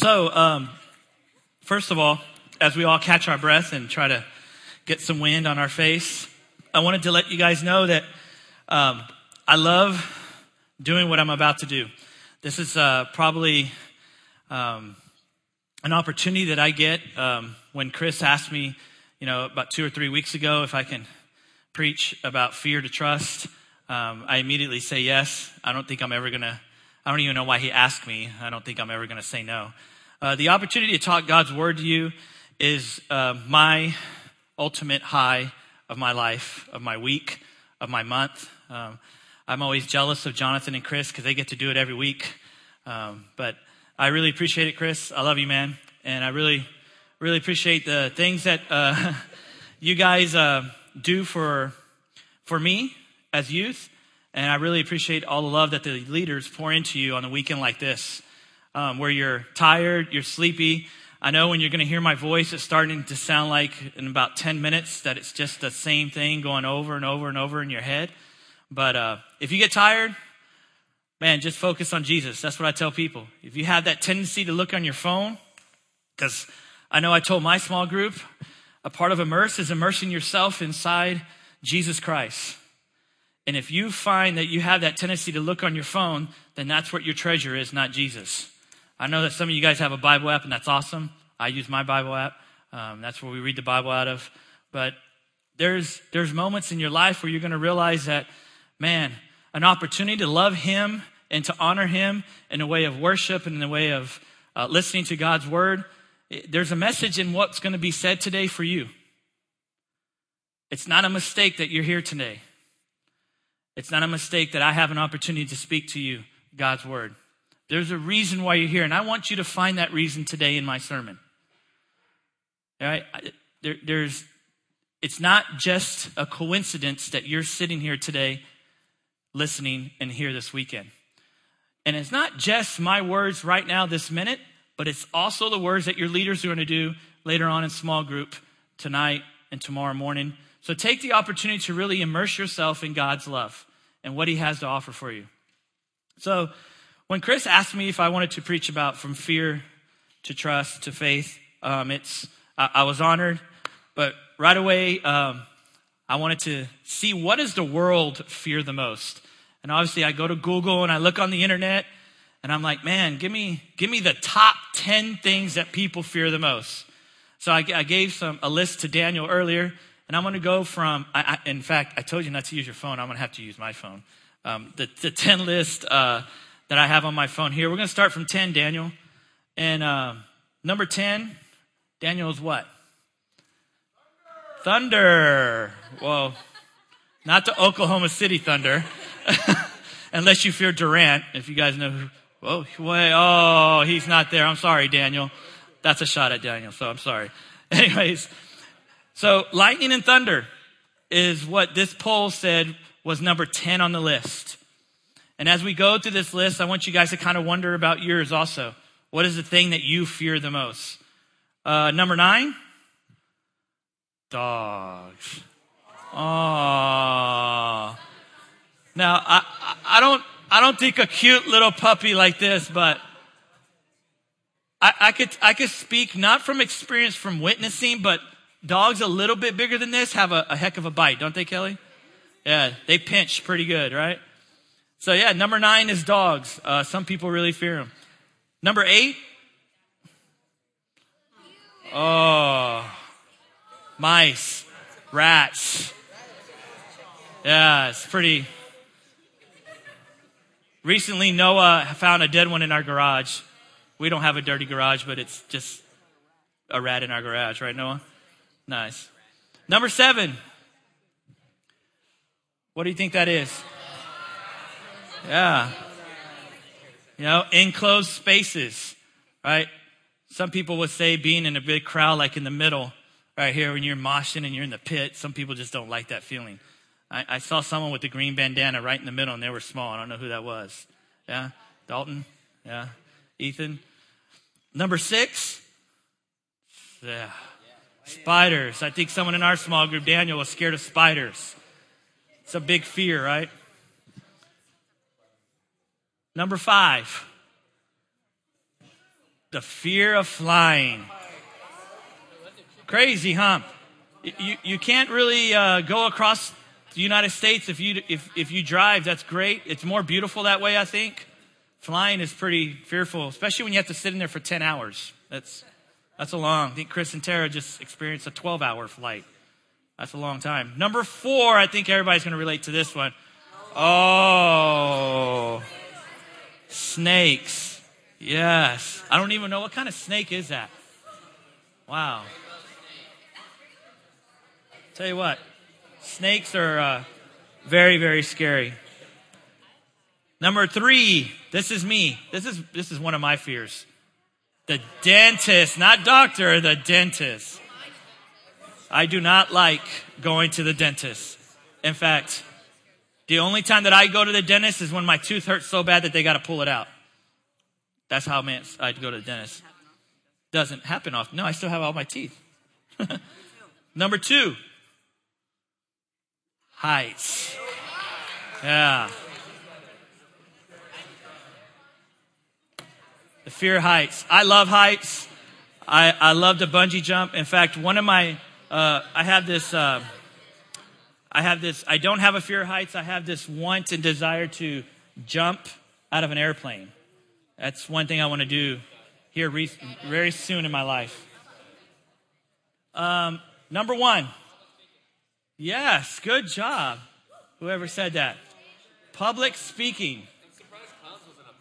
So, um, first of all, as we all catch our breath and try to get some wind on our face, I wanted to let you guys know that um, I love doing what I'm about to do. This is uh, probably um, an opportunity that I get um, when Chris asked me, you know, about two or three weeks ago, if I can preach about fear to trust. Um, I immediately say yes. I don't think I'm ever going to, I don't even know why he asked me. I don't think I'm ever going to say no. Uh, the opportunity to talk God's word to you is uh, my ultimate high of my life, of my week, of my month. Um, I'm always jealous of Jonathan and Chris because they get to do it every week. Um, but I really appreciate it, Chris. I love you, man. And I really, really appreciate the things that uh, you guys uh, do for, for me as youth. And I really appreciate all the love that the leaders pour into you on a weekend like this, um, where you're tired, you're sleepy, I know when you're going to hear my voice, it's starting to sound like in about 10 minutes that it's just the same thing going over and over and over in your head. But uh, if you get tired, man, just focus on Jesus. That's what I tell people. If you have that tendency to look on your phone, because I know I told my small group, a part of immerse is immersing yourself inside Jesus Christ. And if you find that you have that tendency to look on your phone, then that's what your treasure is, not Jesus. I know that some of you guys have a Bible app, and that's awesome. I use my Bible app. Um, that's where we read the Bible out of. But there's there's moments in your life where you're going to realize that, man, an opportunity to love Him and to honor Him in a way of worship and in a way of uh, listening to God's word. There's a message in what's going to be said today for you. It's not a mistake that you're here today. It's not a mistake that I have an opportunity to speak to you God's word. There's a reason why you're here, and I want you to find that reason today in my sermon. All right? There, there's, it's not just a coincidence that you're sitting here today listening and here this weekend. And it's not just my words right now, this minute, but it's also the words that your leaders are going to do later on in small group tonight and tomorrow morning. So take the opportunity to really immerse yourself in God's love and what He has to offer for you. So, when Chris asked me if I wanted to preach about from fear to trust to faith, um, it's I, I, was honored, but right away um, I wanted to see what does the world fear the most. And obviously, I go to Google and I look on the internet, and I'm like, man, give me give me the top ten things that people fear the most. So I, I gave some a list to Daniel earlier, and I'm going to go from. I, in fact, I told you not to use your phone. I'm going to have to use my phone. Um, the, the ten list. Uh, that I have on my phone here. We're going to start from 10, Daniel. And uh, number 10, Daniel is what? Thunder. Well, not the Oklahoma City Thunder, unless you fear Durant. If you guys know who. Whoa, wait, oh, he's not there. I'm sorry, Daniel. That's a shot at Daniel, so I'm sorry. Anyways, so lightning and thunder is what this poll said was number 10 on the list. And as we go through this list, I want you guys to kind of wonder about yours also. What is the thing that you fear the most? Uh, number nine, dogs. Oh. Now, I, I don't, I don't think a cute little puppy like this, but I, I could, I could speak not from experience from witnessing, but dogs a little bit bigger than this have a, a heck of a bite, don't they, Kelly? Yeah, they pinch pretty good, right? So yeah, number nine is dogs. Uh, some people really fear them. Number eight. Oh, mice, rats. Yeah, it's pretty. Recently, Noah found a dead one in our garage. We don't have a dirty garage, but it's just a rat in our garage, right, Noah? Nice. Number seven. What do you think that is? Yeah. You know, enclosed spaces, right? Some people would say being in a big crowd, like in the middle, right here, when you're moshing and you're in the pit, some people just don't like that feeling. I, I saw someone with the green bandana right in the middle and they were small. I don't know who that was. Yeah. Dalton. Yeah. Ethan. Number six. Yeah. Spiders. I think someone in our small group, Daniel, was scared of spiders. It's a big fear, right? Number five. The fear of flying. Crazy, huh? You, you can't really uh, go across the United States if you, if, if you drive. That's great. It's more beautiful that way, I think. Flying is pretty fearful, especially when you have to sit in there for 10 hours. That's, that's a long. I think Chris and Tara just experienced a 12 hour flight. That's a long time. Number four, I think everybody's going to relate to this one. Oh, snakes. Yes. I don't even know what kind of snake is that. Wow. Tell you what, snakes are uh, very, very scary. Number three, this is me. This is this is one of my fears. The dentist, not doctor, the dentist. I do not like going to the dentist. In fact, the only time that I go to the dentist is when my tooth hurts so bad that they got to pull it out. That's how man I go to the dentist. Doesn't happen often. No, I still have all my teeth. Number two, heights. Yeah. Fear heights. I love heights. I, I love to bungee jump. In fact, one of my, uh, I have this, uh, I have this, I don't have a fear of heights. I have this want and desire to jump out of an airplane. That's one thing I want to do here re- very soon in my life. Um, number one. Yes, good job. Whoever said that. Public speaking.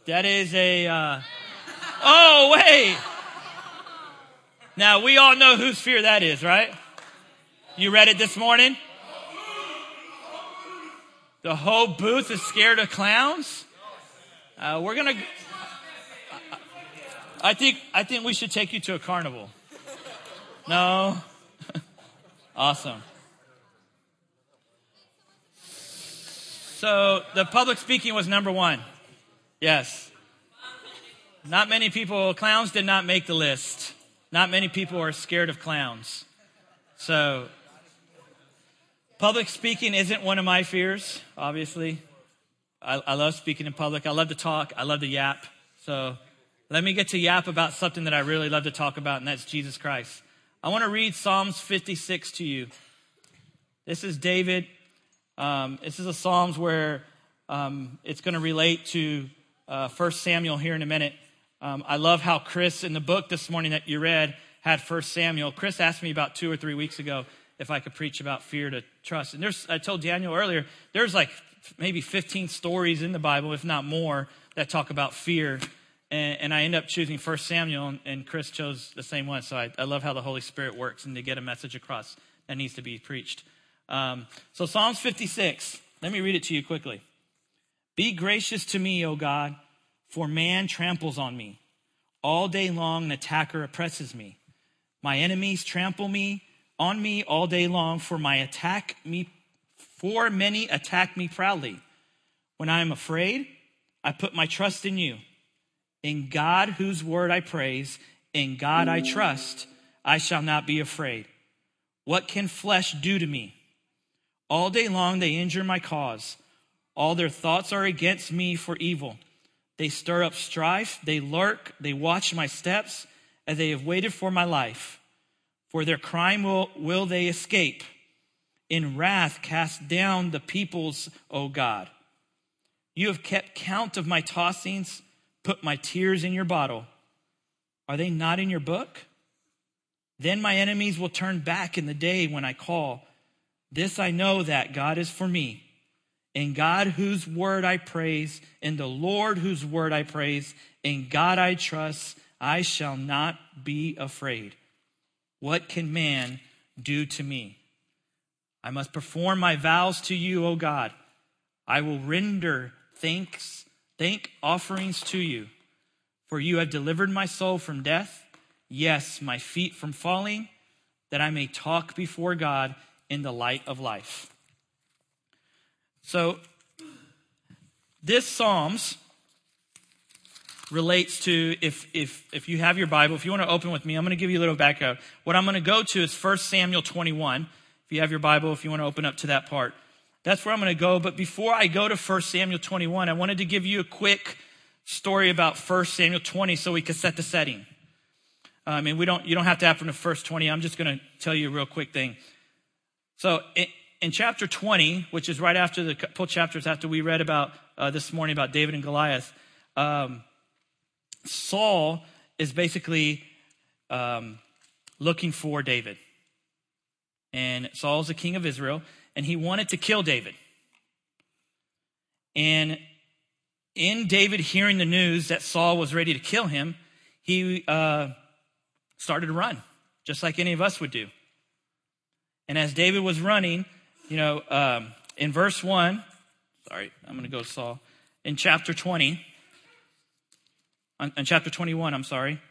That is a. Uh, oh, wait. Now, we all know whose fear that is, right? You read it this morning? The whole booth is scared of clowns. Uh, we're gonna. I think I think we should take you to a carnival. No. awesome. So the public speaking was number one. Yes. Not many people. Clowns did not make the list. Not many people are scared of clowns. So Public speaking isn't one of my fears, obviously. I, I, love speaking in public. I love to talk. I love to yap. So let me get to yap about something that I really love to talk about, and that's Jesus Christ. I want to read Psalms 56 to you. This is David. Um, this is a Psalms where um, it's going to relate to uh, 1 Samuel here in a minute. Um, I love how Chris, in the book this morning that you read, had First Samuel. Chris asked me about two or three weeks ago if I could preach about fear to trust. And there's, I told Daniel earlier, there's like maybe 15 stories in the Bible, if not more, that talk about fear. And, and I end up choosing First Samuel, and, and, Chris chose the same one. So I, I, love how the Holy Spirit works and to get a message across that needs to be preached. Um, so Psalms 56, let me read it to you quickly. Be gracious to me, O God, for man tramples on me. All day long, an attacker oppresses me. My enemies trample me on me all day long, for my attack me, for many attack me proudly. When I am afraid, I put my trust in you. In God, whose word I praise, in God I trust, I shall not be afraid. What can flesh do to me? All day long they injure my cause. All their thoughts are against me for evil. They stir up strife, they lurk, they watch my steps, as they have waited for my life. For their crime will, will they escape. In wrath, cast down the peoples, O God. You have kept count of my tossings, put my tears in your bottle. Are they not in your book? Then my enemies will turn back in the day when I call. This I know that God is for me. In God whose word I praise, in the Lord whose word I praise, in God I trust, I shall not be afraid. What can man do to me? I must perform my vows to you, O God. I will render thanks, thank offerings to you. For you have delivered my soul from death, yes, my feet from falling, that I may talk before God in the light of life. So, this Psalms relates to if, if, if you have your Bible, if you want to open with me, I'm going to give you a little background. What I'm going to go to is 1 Samuel 21. If you have your Bible, if you want to open up to that part, that's where I'm going to go. But before I go to 1 Samuel 21, I wanted to give you a quick story about 1 Samuel 20 so we could set the setting. I mean, we don't, you don't have to from the first 20. I'm just going to tell you a real quick thing. So in, chapter 20, which is right after the couple chapters after we read about uh, this morning about David and Goliath, um, Saul is basically um, looking for David. And Saul's the king of Israel, and he wanted to kill David. And in David hearing the news that Saul was ready to kill him, he uh, started to run, just like any of us would do. And as David was running, you know, um, in verse 1, sorry, I'm going to go to Saul. In chapter 20, in chapter 21, I'm sorry,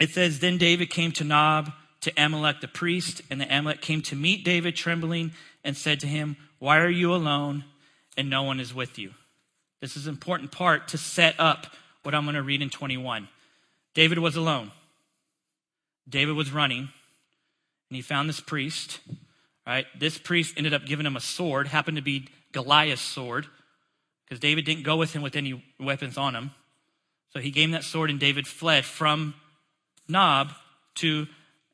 it says, Then David came to Nob, to Amalek the priest, and the Amalek came to meet David trembling and said to him, Why are you alone and no one is with you? This is an important part to set up what I'm going to read in 21. David was alone. David was running, and he found this priest. Right? This priest ended up giving him a sword, happened to be Goliath's sword, because David didn't go with him with any weapons on him. So he gave him that sword, and David fled from Nob to,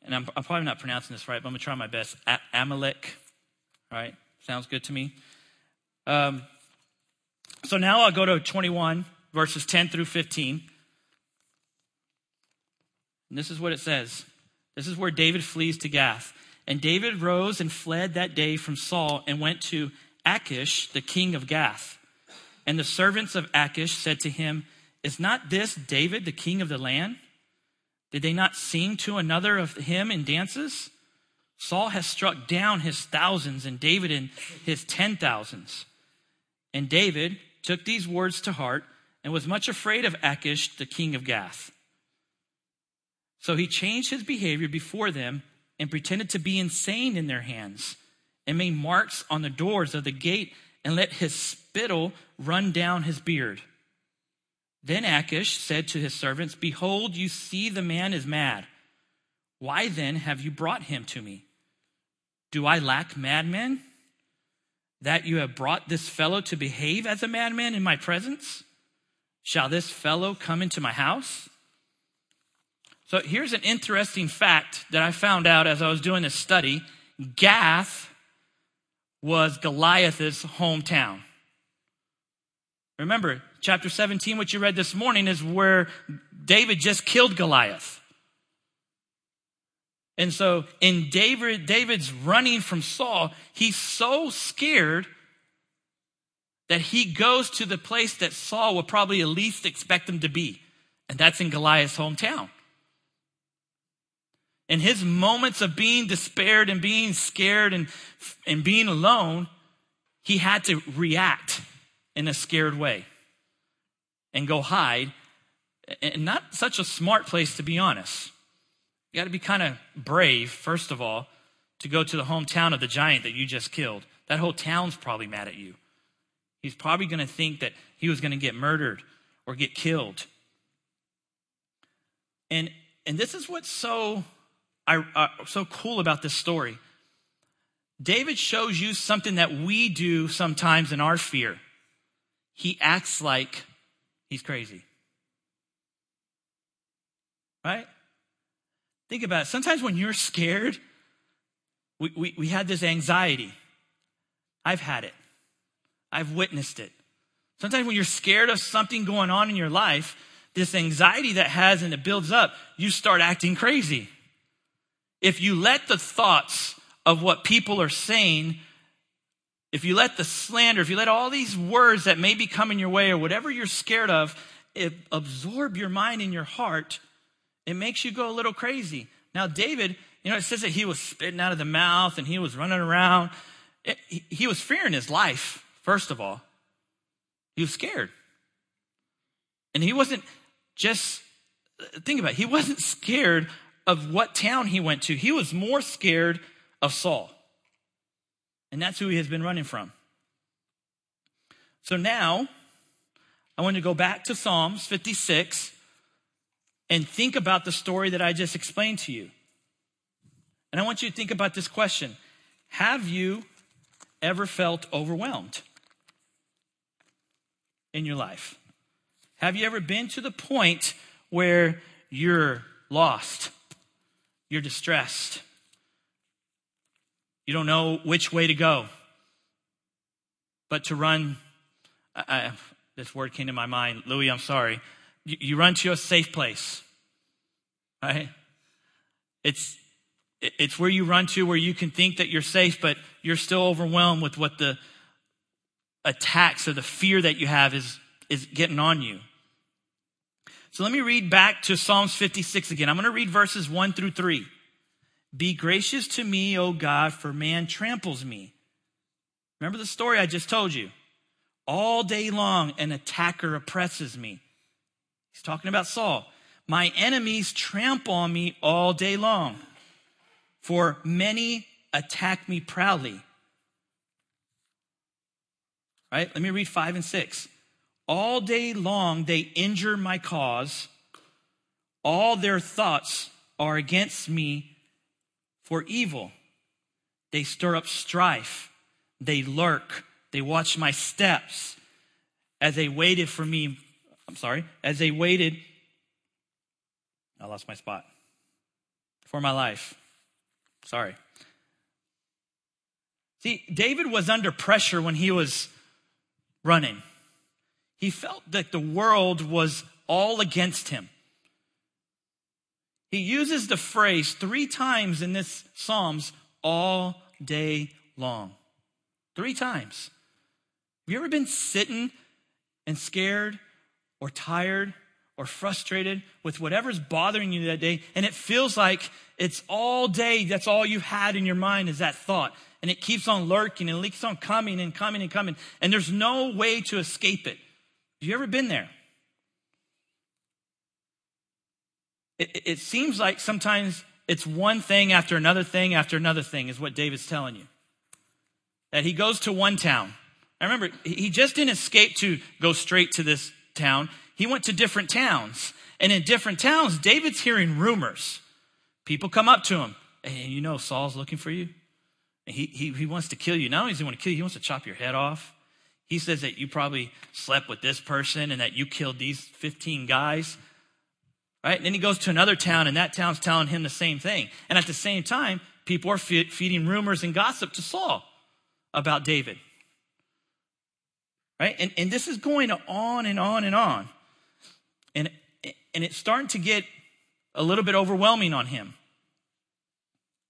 and I'm, I'm probably not pronouncing this right, but I'm going to try my best. Amalek, right? Sounds good to me. Um, so now I'll go to 21, verses 10 through 15. And this is what it says. This is where David flees to Gath. And David rose and fled that day from Saul and went to Achish, the king of Gath. And the servants of Achish said to him, Is not this David, the king of the land? Did they not sing to another of him in dances? Saul has struck down his thousands and David in his ten thousands. And David took these words to heart and was much afraid of Achish, the king of Gath. So he changed his behavior before them and pretended to be insane in their hands and made marks on the doors of the gate and let his spittle run down his beard. Then Achish said to his servants, Behold, you see the man is mad. Why then have you brought him to me? Do I lack madmen? That you have brought this fellow to behave as a madman in my presence? Shall this fellow come into my house? So here's an interesting fact that I found out as I was doing this study Gath was Goliath's hometown. Remember, chapter 17, what you read this morning, is where David just killed Goliath. And so in David, David's running from Saul, he's so scared that he goes to the place that Saul would probably at least expect him to be. And that's in Goliath's hometown. In his moments of being despaired and being scared and, and being alone, he had to react in a scared way and go hide. And not such a smart place, to be honest. You got to be kind of brave, first of all, to go to the hometown of the giant that you just killed. That whole town's probably mad at you. He's probably going to think that he was going to get murdered or get killed. And and this is what's so uh, so cool about this story. David shows you something that we do sometimes in our fear. He acts like he's crazy. Right? Think about it. Sometimes when you're scared, we, we, we have this anxiety. I've had it, I've witnessed it. Sometimes when you're scared of something going on in your life, this anxiety that has and it builds up, you start acting crazy. If you let the thoughts of what people are saying, if you let the slander, if you let all these words that may be coming your way or whatever you're scared of, absorb your mind and your heart, it makes you go a little crazy. Now, David, you know, it says that he was spitting out of the mouth and he was running around. It, he, he was fearing his life, first of all. He was scared. And he wasn't just, think about it, he wasn't scared of what town he went to. He was more scared of Saul. And that's who he has been running from. So now, I want to go back to Psalms 56 and think about the story that I just explained to you. And I want you to think about this question Have you ever felt overwhelmed in your life? Have you ever been to the point where you're lost? You're distressed. You don't know which way to go. But to run, I, I, this word came to my mind. Louis, I'm sorry. You, you run to a safe place, right? It's, it's where you run to where you can think that you're safe, but you're still overwhelmed with what the attacks or the fear that you have is, is getting on you. So let me read back to Psalms 56 again. I'm going to read verses 1 through 3. Be gracious to me, O God, for man tramples me. Remember the story I just told you? All day long, an attacker oppresses me. He's talking about Saul. My enemies trample on me all day long, for many attack me proudly. Right? Let me read five and six. All day long they injure my cause. All their thoughts are against me for evil. They stir up strife. They lurk. They watch my steps as they waited for me. I'm sorry, as they waited. I lost my spot. For my life. Sorry. See, David was under pressure when he was running. He felt that the world was all against him. He uses the phrase three times in this Psalms all day long. Three times. Have you ever been sitting and scared or tired or frustrated with whatever's bothering you that day and it feels like it's all day that's all you had in your mind is that thought and it keeps on lurking and it keeps on coming and coming and coming and there's no way to escape it you ever been there it, it seems like sometimes it's one thing after another thing after another thing, is what David's telling you. That he goes to one town. I remember he just didn't escape to go straight to this town. He went to different towns. And in different towns, David's hearing rumors. People come up to him. And you know, Saul's looking for you. He, he, he wants to kill you. Not only does he want to kill you, he wants to chop your head off. He says that you probably slept with this person and that you killed these 15 guys. Right? And then he goes to another town, and that town's telling him the same thing. And at the same time, people are feeding rumors and gossip to Saul about David. Right? And, and this is going on and on and on. And, and it's starting to get a little bit overwhelming on him.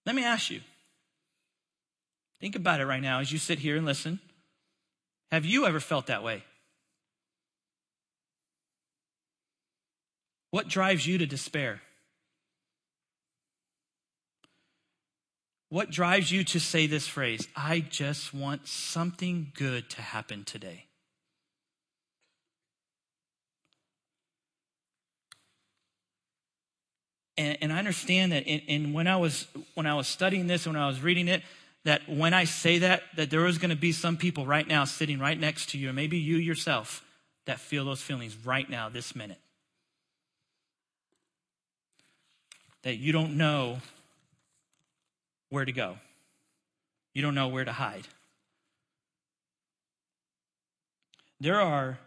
Let me ask you think about it right now as you sit here and listen. Have you ever felt that way? What drives you to despair? What drives you to say this phrase, I just want something good to happen today? And, and I understand that And, in when I was when I was studying this, when I was reading it, that when I say that, that there is going to be some people right now sitting right next to you, or maybe you yourself, that feel those feelings right now, this minute. that you don't know where to go. You don't know where to hide. There are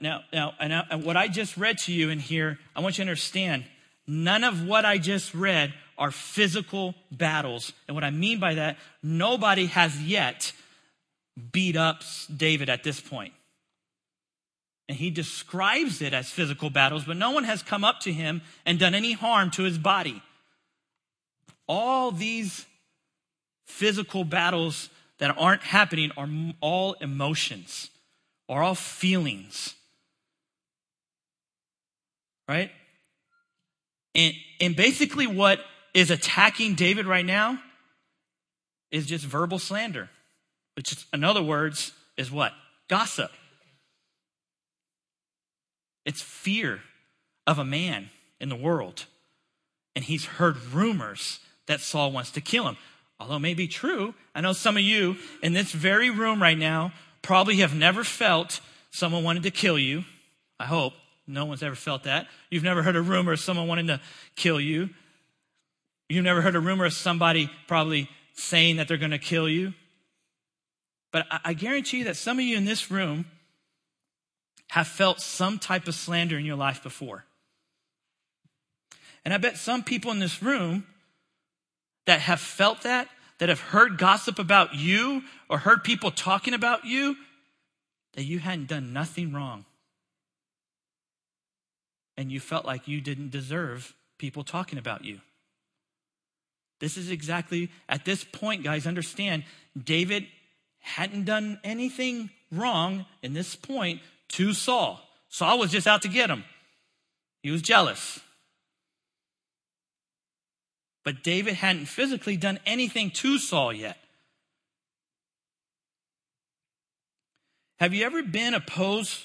now now and, I, and what I just read to you in here, I want you to understand none of what I just read are physical battles. And what I mean by that, nobody has yet beat up David at this point. And he describes it as physical battles, but no one has come up to him and done any harm to his body. All these physical battles that aren't happening are all emotions, are all feelings. Right? And, and basically, what is attacking David right now is just verbal slander, which, is, in other words, is what? Gossip. It's fear of a man in the world. And he's heard rumors that Saul wants to kill him. Although it may be true, I know some of you in this very room right now probably have never felt someone wanted to kill you. I hope no one's ever felt that. You've never heard a rumor of someone wanting to kill you. You've never heard a rumor of somebody probably saying that they're going to kill you. But I, I guarantee you that some of you in this room have felt some type of slander in your life before. And I bet some people in this room that have felt that, that have heard gossip about you or heard people talking about you, that you hadn't done nothing wrong. And you felt like you didn't deserve people talking about you. This is exactly, at this point, guys, understand David hadn't done anything wrong in this point to Saul. Saul was just out to get him, he was jealous. But David hadn't physically done anything to Saul yet. Have you ever been opposed?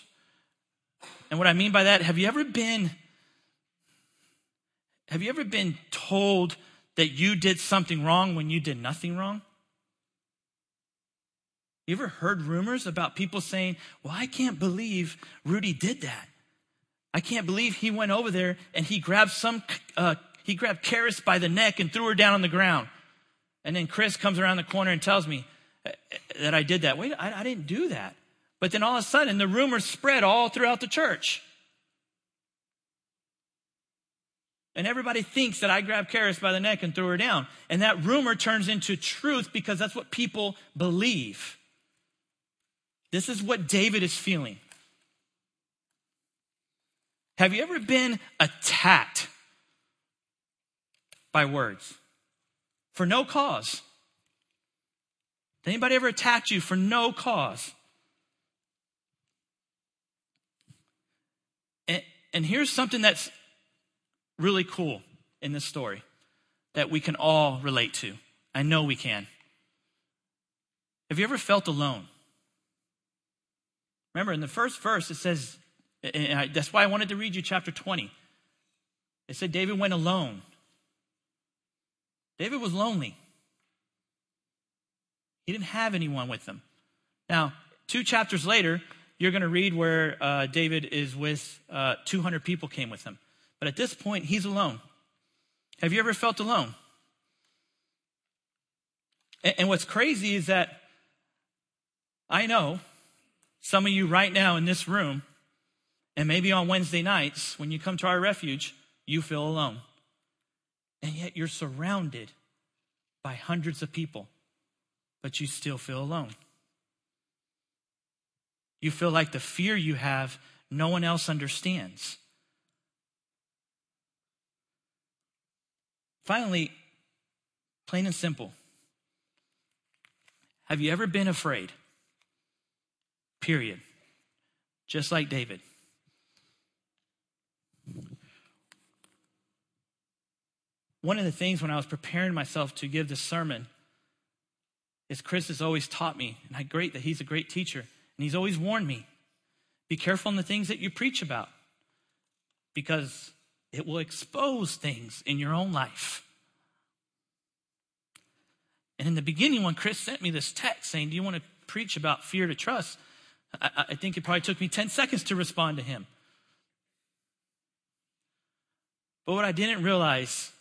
And what I mean by that, have you ever been have you ever been told that you did something wrong when you did nothing wrong? You ever heard rumors about people saying, Well, I can't believe Rudy did that. I can't believe he went over there and he grabbed some uh, he grabbed Karis by the neck and threw her down on the ground. And then Chris comes around the corner and tells me uh, that I did that. Wait, I, I didn't do that. But then all of a sudden, the rumors spread all throughout the church. And everybody thinks that I grabbed Karis by the neck and threw her down. And that rumor turns into truth because that's what people believe. This is what David is feeling. Have you ever been attacked by words for no cause. Anybody ever attack you for no cause? And, here's something that's really cool in this story that we can all relate to. I know we can. Have you ever felt alone? Remember, in the first verse, it says, I, that's why I wanted to read you chapter 20. It said David went alone. David was lonely. He didn't have anyone with him. Now, two chapters later, you're going to read where uh, David is with uh, 200 people came with him. But at this point, he's alone. Have you ever felt alone? And, and what's crazy is that I know some of you right now in this room, and maybe on Wednesday nights when you come to our refuge, you feel alone. And yet you're surrounded by hundreds of people, but you still feel alone. You feel like the fear you have, no one else understands. Finally, plain and simple have you ever been afraid? Period. Just like David. one of the things when I was preparing myself to give this sermon is Chris has always taught me, and I great that he's a great teacher, and he's always warned me be careful in the things that you preach about because it will expose things in your own life. And in the beginning, when Chris sent me this text saying, Do you want to preach about fear to trust? I, I think it probably took me 10 seconds to respond to him. But what I didn't realize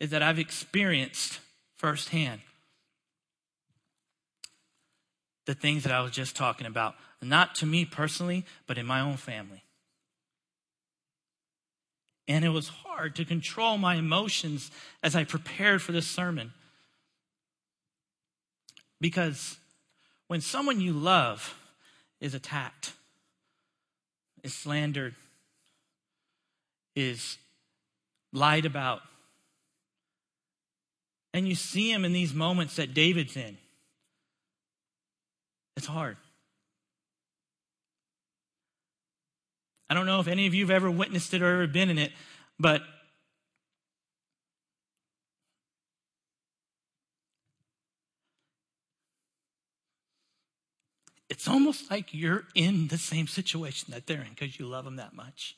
is that I've experienced firsthand the things that I was just talking about, not to me personally, but in my own family. And it was hard to control my emotions as I prepared for this sermon. Because when someone you love is attacked, is slandered, is lied about, and you see him in these moments that David's in. It's hard. I don't know if any of you have ever witnessed it or ever been in it, but it's almost like you're in the same situation that they're in because you love them that much.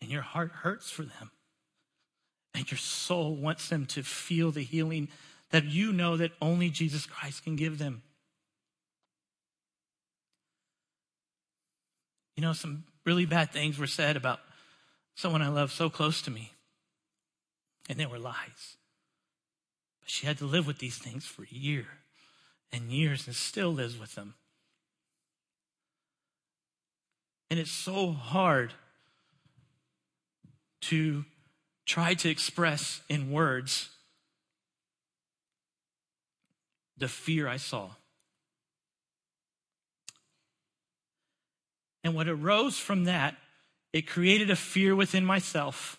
And your heart hurts for them. And your soul wants them to feel the healing that you know that only Jesus Christ can give them. You know, some really bad things were said about someone I love so close to me, and they were lies. But she had to live with these things for a year and years and still lives with them. And it's so hard to try to express in words the fear I saw. And what arose from that, it created a fear within myself.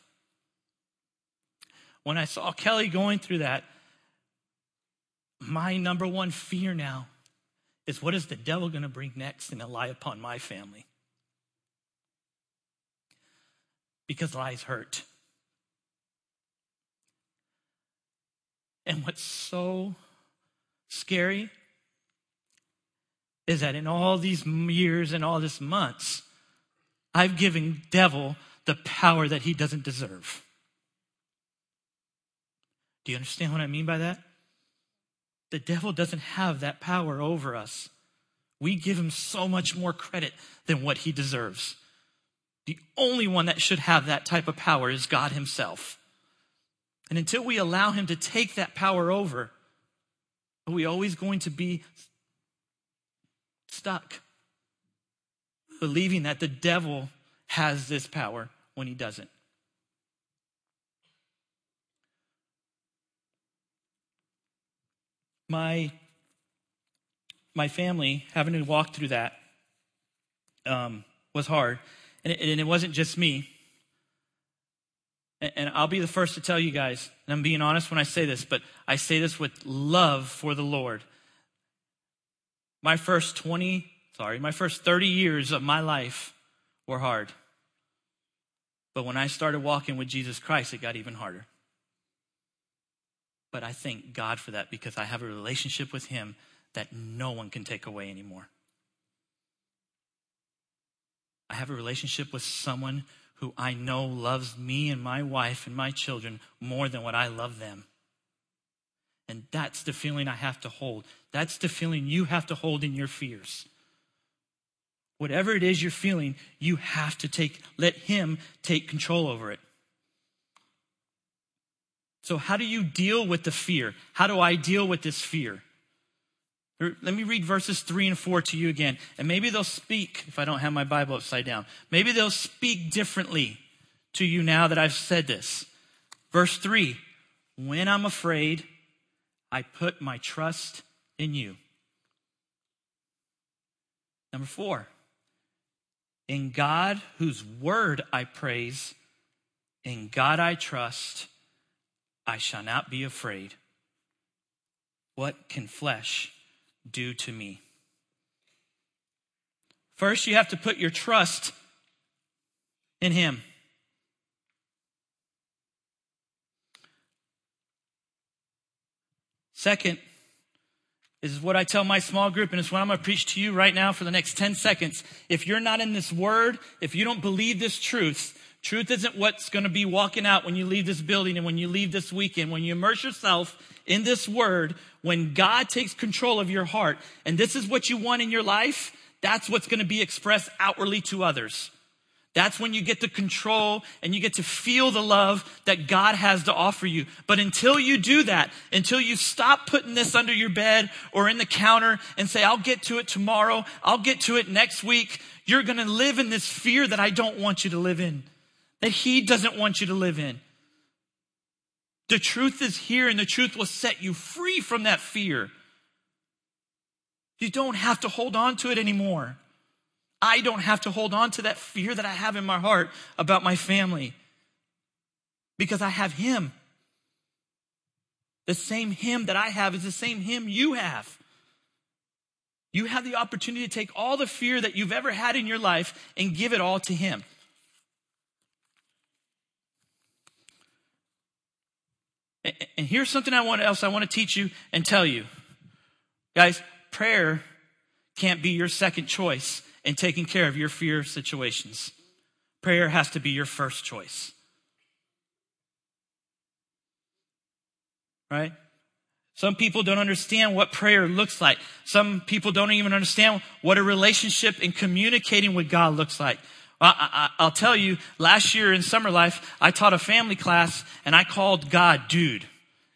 When I saw Kelly going through that, my number one fear now is what is the devil going to bring next and lie upon my family? Because lies hurt. And what's so scary is that in all these years and all these months, I've given devil the power that he doesn't deserve. Do you understand what I mean by that? The devil doesn't have that power over us. We give him so much more credit than what he deserves. The only one that should have that type of power is God himself. And until we allow him to take that power over, are we always going to be stuck believing that the devil has this power when he doesn't? My, my family having to walk through that um, was hard. And it, and it wasn't just me. And I'll be the first to tell you guys, and I'm being honest when I say this, but I say this with love for the Lord. My first 20, sorry, my first 30 years of my life were hard. But when I started walking with Jesus Christ, it got even harder. But I thank God for that because I have a relationship with Him that no one can take away anymore. I have a relationship with someone who I know loves me and my wife and my children more than what I love them. And that's the feeling I have to hold. That's the feeling you have to hold in your fears. Whatever it is you're feeling, you have to take, let Him take control over it. So, how do you deal with the fear? How do I deal with this fear? Let me read verses 3 and 4 to you again. And maybe they'll speak, if I don't have my Bible upside down, maybe they'll speak differently to you now that I've said this. Verse 3 When I'm afraid, I put my trust in you. Number 4 In God, whose word I praise, in God I trust, I shall not be afraid. What can flesh do to me? First, you have to put your trust in Him. Second, is what I tell my small group, and it's what I'm going to preach to you right now for the next 10 seconds. If you're not in this word, if you don't believe this truth, truth isn't what's going to be walking out when you leave this building and when you leave this weekend. When you immerse yourself in this word, when God takes control of your heart, and this is what you want in your life, that's what's going to be expressed outwardly to others. That's when you get to control and you get to feel the love that God has to offer you. But until you do that, until you stop putting this under your bed or in the counter and say, I'll get to it tomorrow, I'll get to it next week, you're going to live in this fear that I don't want you to live in, that He doesn't want you to live in. The truth is here and the truth will set you free from that fear. You don't have to hold on to it anymore. I don't have to hold on to that fear that I have in my heart about my family because I have Him. The same Him that I have is the same Him you have. You have the opportunity to take all the fear that you've ever had in your life and give it all to Him. And here's something I want else I want to teach you and tell you. Guys, prayer can't be your second choice in taking care of your fear situations. Prayer has to be your first choice. Right? Some people don't understand what prayer looks like. Some people don't even understand what a relationship and communicating with God looks like. I, will tell you, last year in summer life, I taught a family class and I called God dude,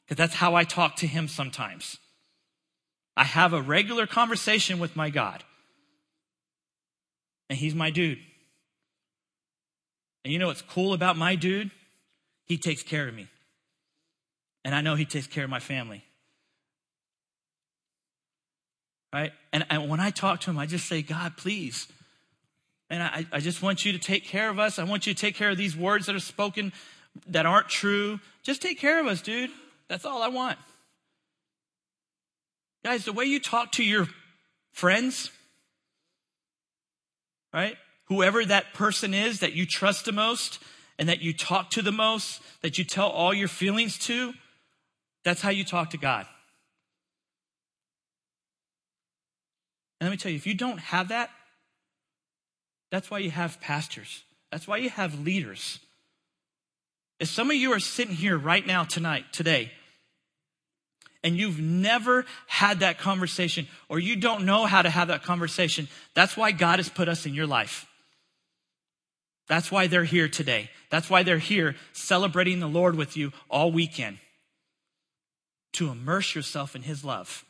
because that's how I talk to him sometimes. I have a regular conversation with my God. And he's my dude. And you know what's cool about my dude? He takes care of me. And I know he takes care of my family. Right? And, and when I talk to him, I just say, God, please. And I, I just want you to take care of us. I want you to take care of these words that are spoken that aren't true. Just take care of us, dude. That's all I want. Guys, the way you talk to your friends, right? Whoever that person is that you trust the most and that you talk to the most, that you tell all your feelings to, that's how you talk to God. And let me tell you, if you don't have that, that's why you have pastors. That's why you have leaders. If some of you are sitting here right now, tonight, today, and you've never had that conversation, or you don't know how to have that conversation, that's why God has put us in your life. That's why they're here today. That's why they're here celebrating the Lord with you all weekend to immerse yourself in His love.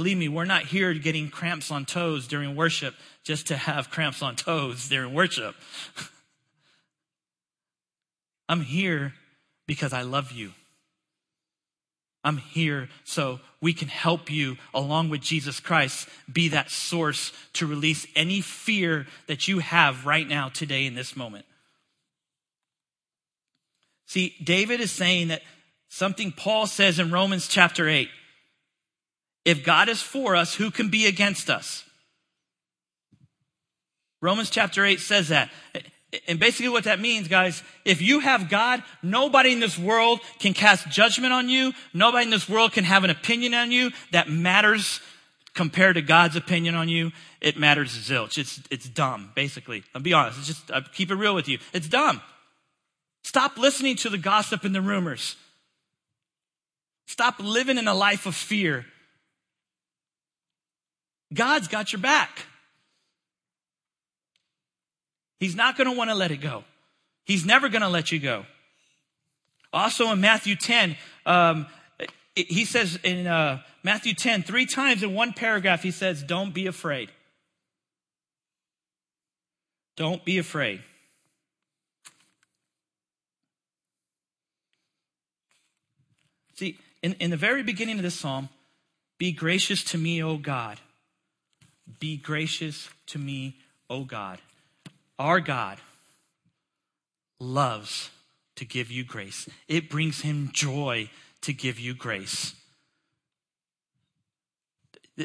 Believe me, we're not here getting cramps on toes during worship just to have cramps on toes during worship. I'm here because I love you. I'm here so we can help you, along with Jesus Christ, be that source to release any fear that you have right now, today, in this moment. See, David is saying that something Paul says in Romans chapter 8 if God is for us, who can be against us? Romans chapter 8 says that. And basically, what that means, guys, if you have God, nobody in this world can cast judgment on you. Nobody in this world can have an opinion on you that matters compared to God's opinion on you. It matters zilch. It's, it's dumb, basically. I'll be honest. It's just, I keep it real with you. It's dumb. Stop listening to the gossip and the rumors. Stop living in a life of fear God's got your back. He's not going to want to let it go. He's never going to let you go. Also in Matthew 10, um, he says in uh, Matthew 10, three times in one paragraph, he says, Don't be afraid. Don't be afraid. See, in, in the very beginning of this psalm, be gracious to me, O God be gracious to me, O God. Our God loves to give you grace, it brings him joy to give you grace.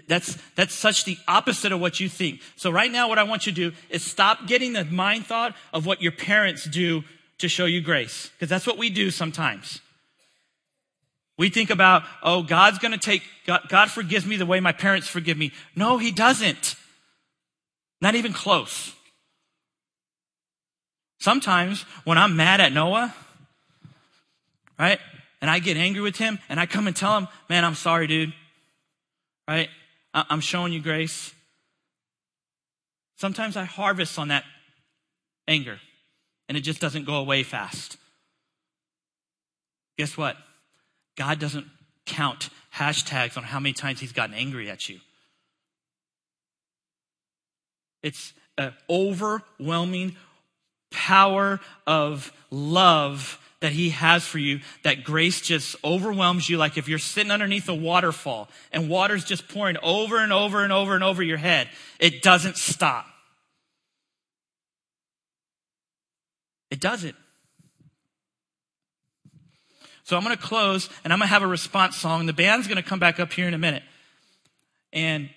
That's, that's such the opposite of what you think. So, right now, what I want you to do is stop getting the mind thought of what your parents do to show you grace, because that's what we do sometimes. We think about, oh, God's going to take, God, God forgives me the way my parents forgive me. No, He doesn't. Not even close. Sometimes when I'm mad at Noah, right, and I get angry with him and I come and tell him, man, I'm sorry, dude, right? I'm showing you grace. Sometimes I harvest on that anger and it just doesn't go away fast. Guess what? God doesn't count hashtags on how many times he's gotten angry at you. It's an overwhelming power of love that he has for you that grace just overwhelms you. Like if you're sitting underneath a waterfall and water's just pouring over and over and over and over your head it doesn't stop. It doesn't so I'm going to close and I'm going to have a response song. The band's going to come back up here in a minute. And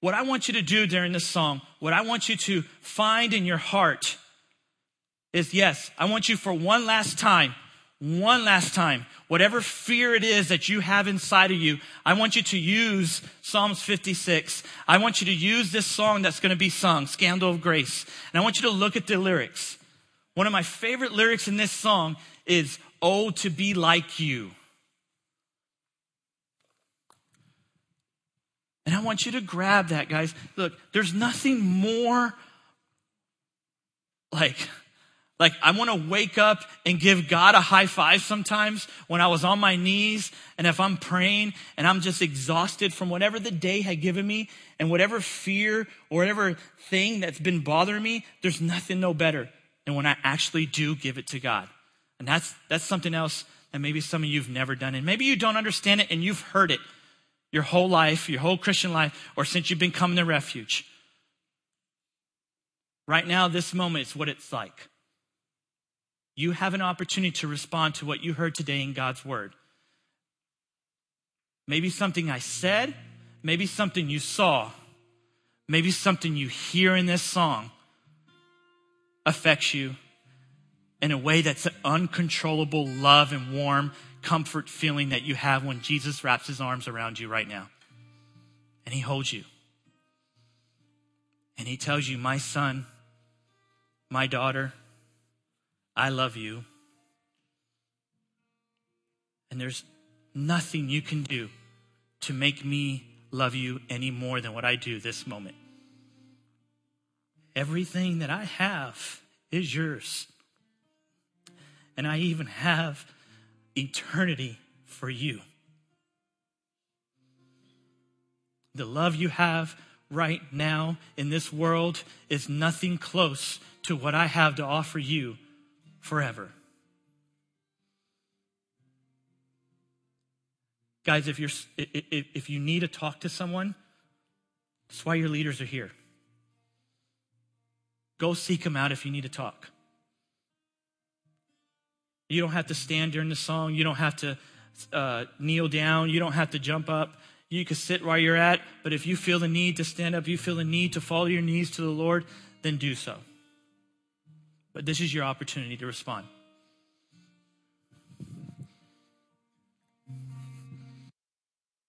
what I want you to do during this song, what I want you to find in your heart is yes, I want you for one last time, one last time, whatever fear it is that you have inside of you, I want you to use Psalms 56. I want you to use this song that's going to be sung, Scandal of Grace. And I want you to look at the lyrics. One of my favorite lyrics in this song is, Oh, to be like you. And I want you to grab that, guys. Look, there's nothing more like Like, I want to wake up and give God a high five sometimes when I was on my knees and if I'm praying and I'm just exhausted from whatever the day had given me and whatever fear or whatever thing that's been bothering me, there's nothing no better than when I actually do give it to God. And that's, that's something else that maybe some of you've never done. And maybe you don't understand it and you've heard it your whole life, your whole Christian life, or since you've been coming to refuge. Right now, this moment is what it's like you have an opportunity to respond to what you heard today in God's word. Maybe something I said, maybe something you saw, maybe something you hear in this song affects you in a way that's an uncontrollable love and warm comfort feeling that you have when Jesus wraps his arms around you right now. And he holds you. And he tells you, My son, my daughter, I love you. And there's nothing you can do to make me love you any more than what I do this moment. Everything that I have is yours. And I even have eternity for you. The love you have right now in this world is nothing close to what I have to offer you forever. Guys, if, you're, if you need to talk to someone, that's why your leaders are here. Go seek them out if you need to talk. You don't have to stand during the song. You don't have to uh, kneel down. You don't have to jump up. You can sit where you're at. But if you feel the need to stand up, you feel the need to fall to your knees to the Lord, then do so. But this is your opportunity to respond.